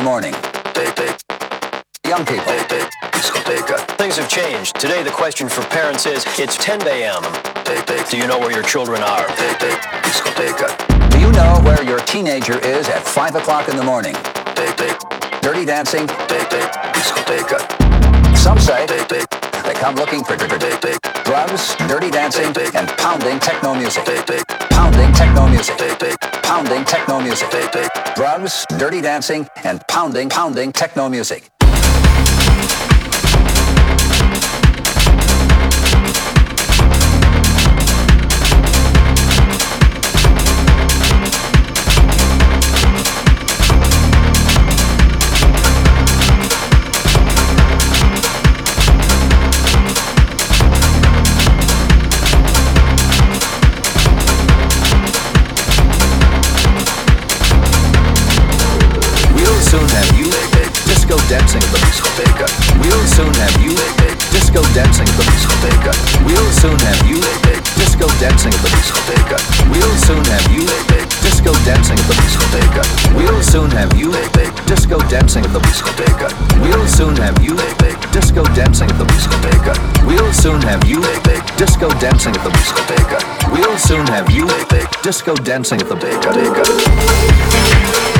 5 o'clock in the morning. Young people. Things have changed. Today the question for parents is, it's 10 a.m. Do you know where your children are? Do you know where your teenager is at 5 o'clock in the morning? Dirty dancing? Some say they come looking for drugs, dirty dancing, and pounding techno music. Pounding techno music. Pounding techno music. Drugs, dirty dancing, and pounding, pounding techno music. Dancing at the discoteca. We'll soon have you disco dancing at the discoteca. We'll soon have you disco dancing at the discoteca. We'll soon have you disco dancing at the discoteca.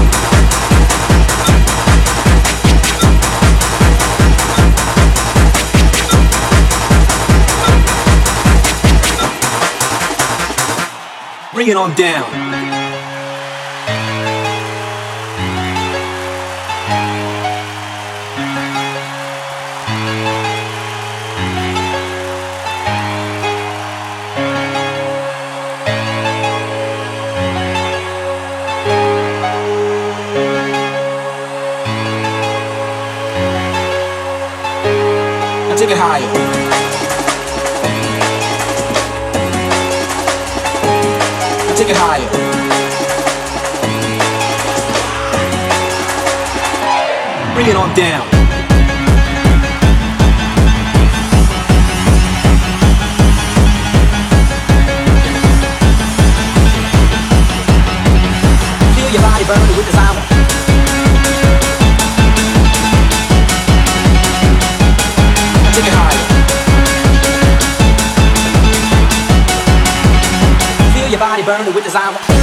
Bring it on down. Down. Feel your body burning with desire. Take it higher. Feel your body burning with.